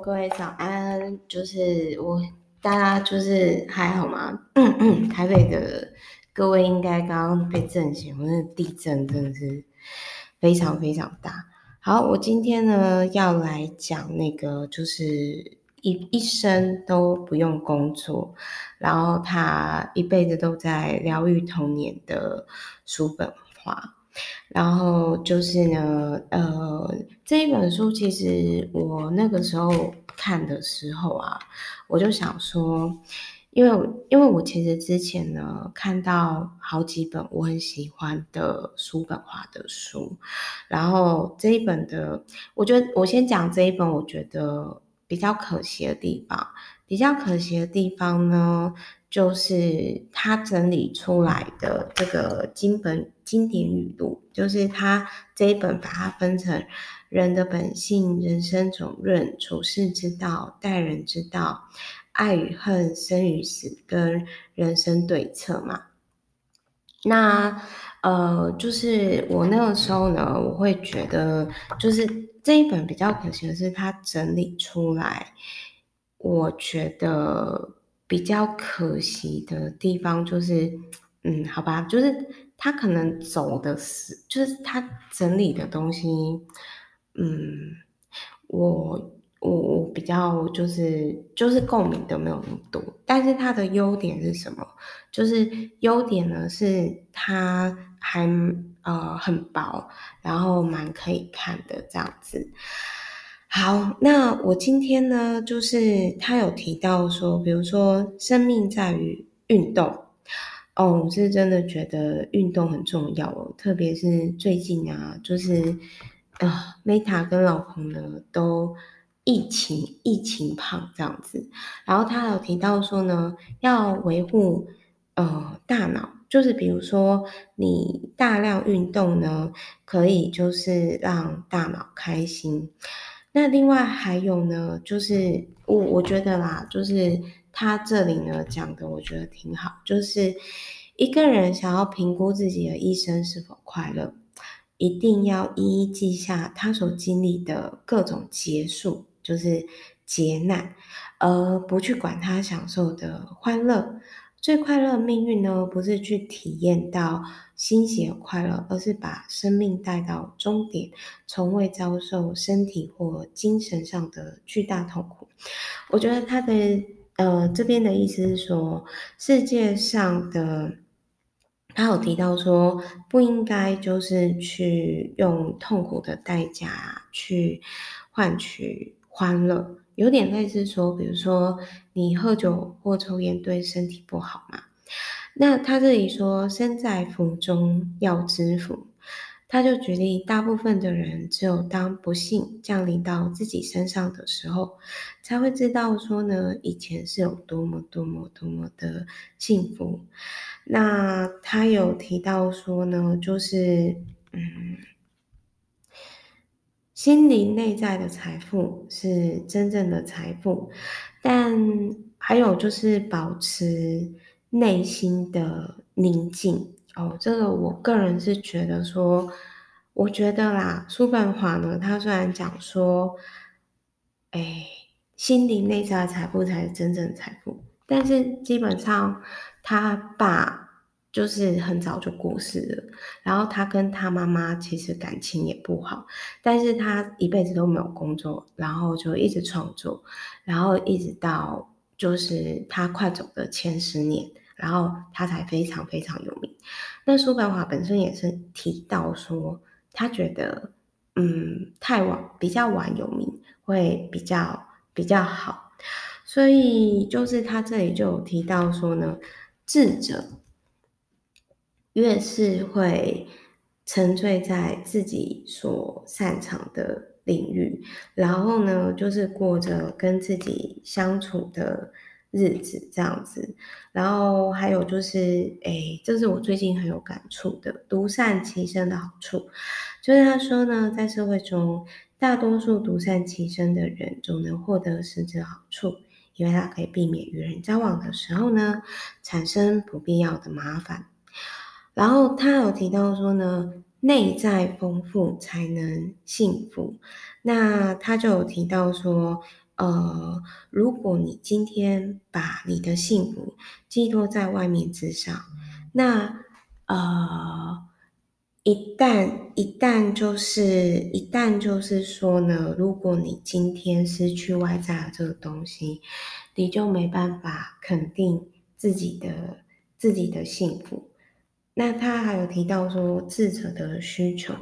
各位早安，就是我，大家就是还好吗？嗯嗯，台北的各位应该刚刚被震醒，我那地震真的是非常非常大。好，我今天呢要来讲那个，就是一一生都不用工作，然后他一辈子都在疗愈童年的叔本华。然后就是呢，呃，这一本书其实我那个时候看的时候啊，我就想说，因为因为我其实之前呢看到好几本我很喜欢的叔本华的书，然后这一本的，我觉得我先讲这一本，我觉得比较可惜的地方，比较可惜的地方呢。就是他整理出来的这个经本经典语录，就是他这一本把它分成人的本性、人生总论、处世之道、待人之道、爱与恨、生与死跟人生对策嘛。那呃，就是我那个时候呢，我会觉得，就是这一本比较可惜的是，他整理出来，我觉得。比较可惜的地方就是，嗯，好吧，就是他可能走的是，就是他整理的东西，嗯，我我我比较就是就是共鸣的没有那么多，但是他的优点是什么？就是优点呢是他还呃很薄，然后蛮可以看的这样子。好，那我今天呢，就是他有提到说，比如说生命在于运动，哦，我是真的觉得运动很重要哦，特别是最近啊，就是啊、呃，Meta 跟老公呢都疫情疫情胖这样子，然后他有提到说呢，要维护呃大脑，就是比如说你大量运动呢，可以就是让大脑开心。那另外还有呢，就是我我觉得啦，就是他这里呢讲的，我觉得挺好。就是一个人想要评估自己的一生是否快乐，一定要一一记下他所经历的各种劫数，就是劫难，而不去管他享受的欢乐。最快乐的命运呢，不是去体验到欣喜的快乐，而是把生命带到终点，从未遭受身体或精神上的巨大痛苦。我觉得他的呃这边的意思是说，世界上的他有提到说，不应该就是去用痛苦的代价去换取欢乐。有点类似说，比如说你喝酒或抽烟对身体不好嘛。那他这里说，身在福中要知福，他就举例，大部分的人只有当不幸降临到自己身上的时候，才会知道说呢，以前是有多么多么多么的幸福。那他有提到说呢，就是嗯。心灵内在的财富是真正的财富，但还有就是保持内心的宁静哦。这个我个人是觉得说，我觉得啦，叔本华呢，他虽然讲说，哎，心灵内在的财富才是真正的财富，但是基本上他把。就是很早就过世了，然后他跟他妈妈其实感情也不好，但是他一辈子都没有工作，然后就一直创作，然后一直到就是他快走的前十年，然后他才非常非常有名。那叔本华本身也是提到说，他觉得嗯太晚比较晚有名会比较比较好，所以就是他这里就有提到说呢，智者。越是会沉醉在自己所擅长的领域，然后呢，就是过着跟自己相处的日子这样子。然后还有就是，诶，这是我最近很有感触的，独善其身的好处。就是他说呢，在社会中，大多数独善其身的人总能获得实质好处，因为他可以避免与人交往的时候呢，产生不必要的麻烦。然后他有提到说呢，内在丰富才能幸福。那他就有提到说，呃，如果你今天把你的幸福寄托在外面之上，那呃，一旦一旦就是一旦就是说呢，如果你今天失去外在的这个东西，你就没办法肯定自己的自己的幸福。那他还有提到说，智者的需求，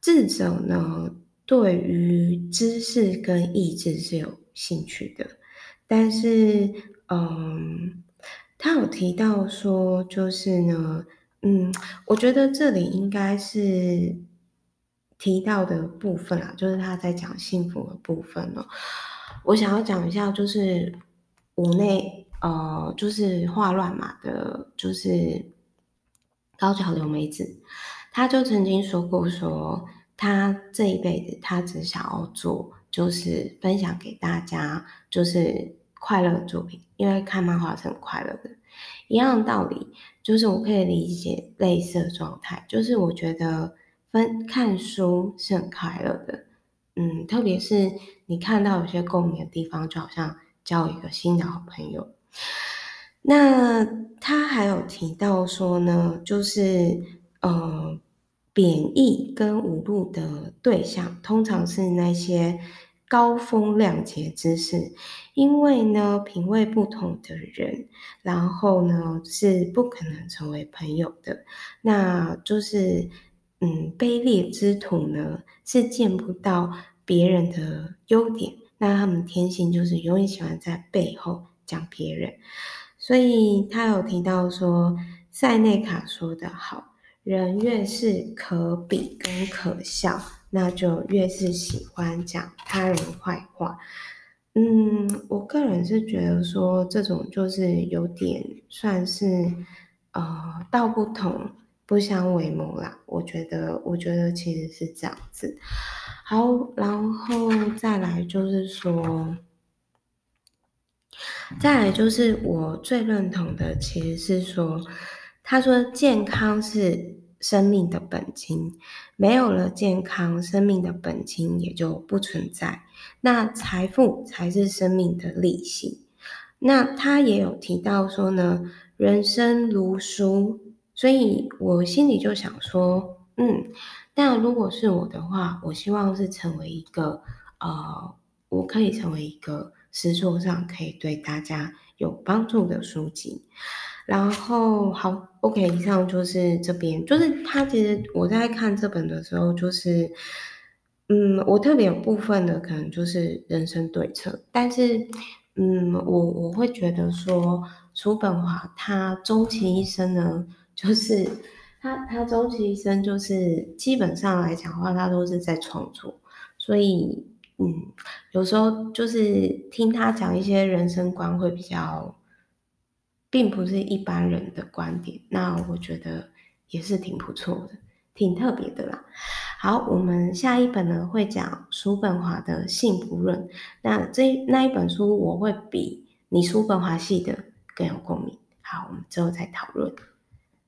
智者呢，对于知识跟意志是有兴趣的，但是，嗯，他有提到说，就是呢，嗯，我觉得这里应该是提到的部分啊，就是他在讲幸福的部分了。我想要讲一下，就是五内，呃，就是画乱马的，就是。高桥留美子，他就曾经说过说，他这一辈子，他只想要做，就是分享给大家，就是快乐的作品，因为看漫画是很快乐的。一样的道理，就是我可以理解类似的状态，就是我觉得分看书是很快乐的，嗯，特别是你看到有些共鸣的地方，就好像交一个新的好朋友。那他还有提到说呢，就是呃，贬义跟侮辱的对象通常是那些高风亮节之士，因为呢，品味不同的人，然后呢是不可能成为朋友的。那就是嗯，卑劣之徒呢是见不到别人的优点，那他们天性就是永远喜欢在背后讲别人。所以他有提到说，塞内卡说得好，人越是可比跟可笑，那就越是喜欢讲他人坏话。嗯，我个人是觉得说，这种就是有点算是呃道不同不相为谋啦。我觉得，我觉得其实是这样子。好，然后再来就是说。再来就是我最认同的，其实是说，他说健康是生命的本金，没有了健康，生命的本金也就不存在。那财富才是生命的利息。那他也有提到说呢，人生如书，所以我心里就想说，嗯，但如果是我的话，我希望是成为一个，呃，我可以成为一个。实作上可以对大家有帮助的书籍，然后好，OK，以上就是这边，就是他其实我在看这本的时候，就是，嗯，我特别有部分的可能就是人生对策，但是，嗯，我我会觉得说，叔本华他终其一生呢，就是他他终其一生就是基本上来讲的话，他都是在创作，所以。嗯，有时候就是听他讲一些人生观会比较，并不是一般人的观点，那我觉得也是挺不错的，挺特别的啦。好，我们下一本呢会讲叔本华的《幸福论》，那这那一本书我会比你叔本华系的更有共鸣。好，我们之后再讨论。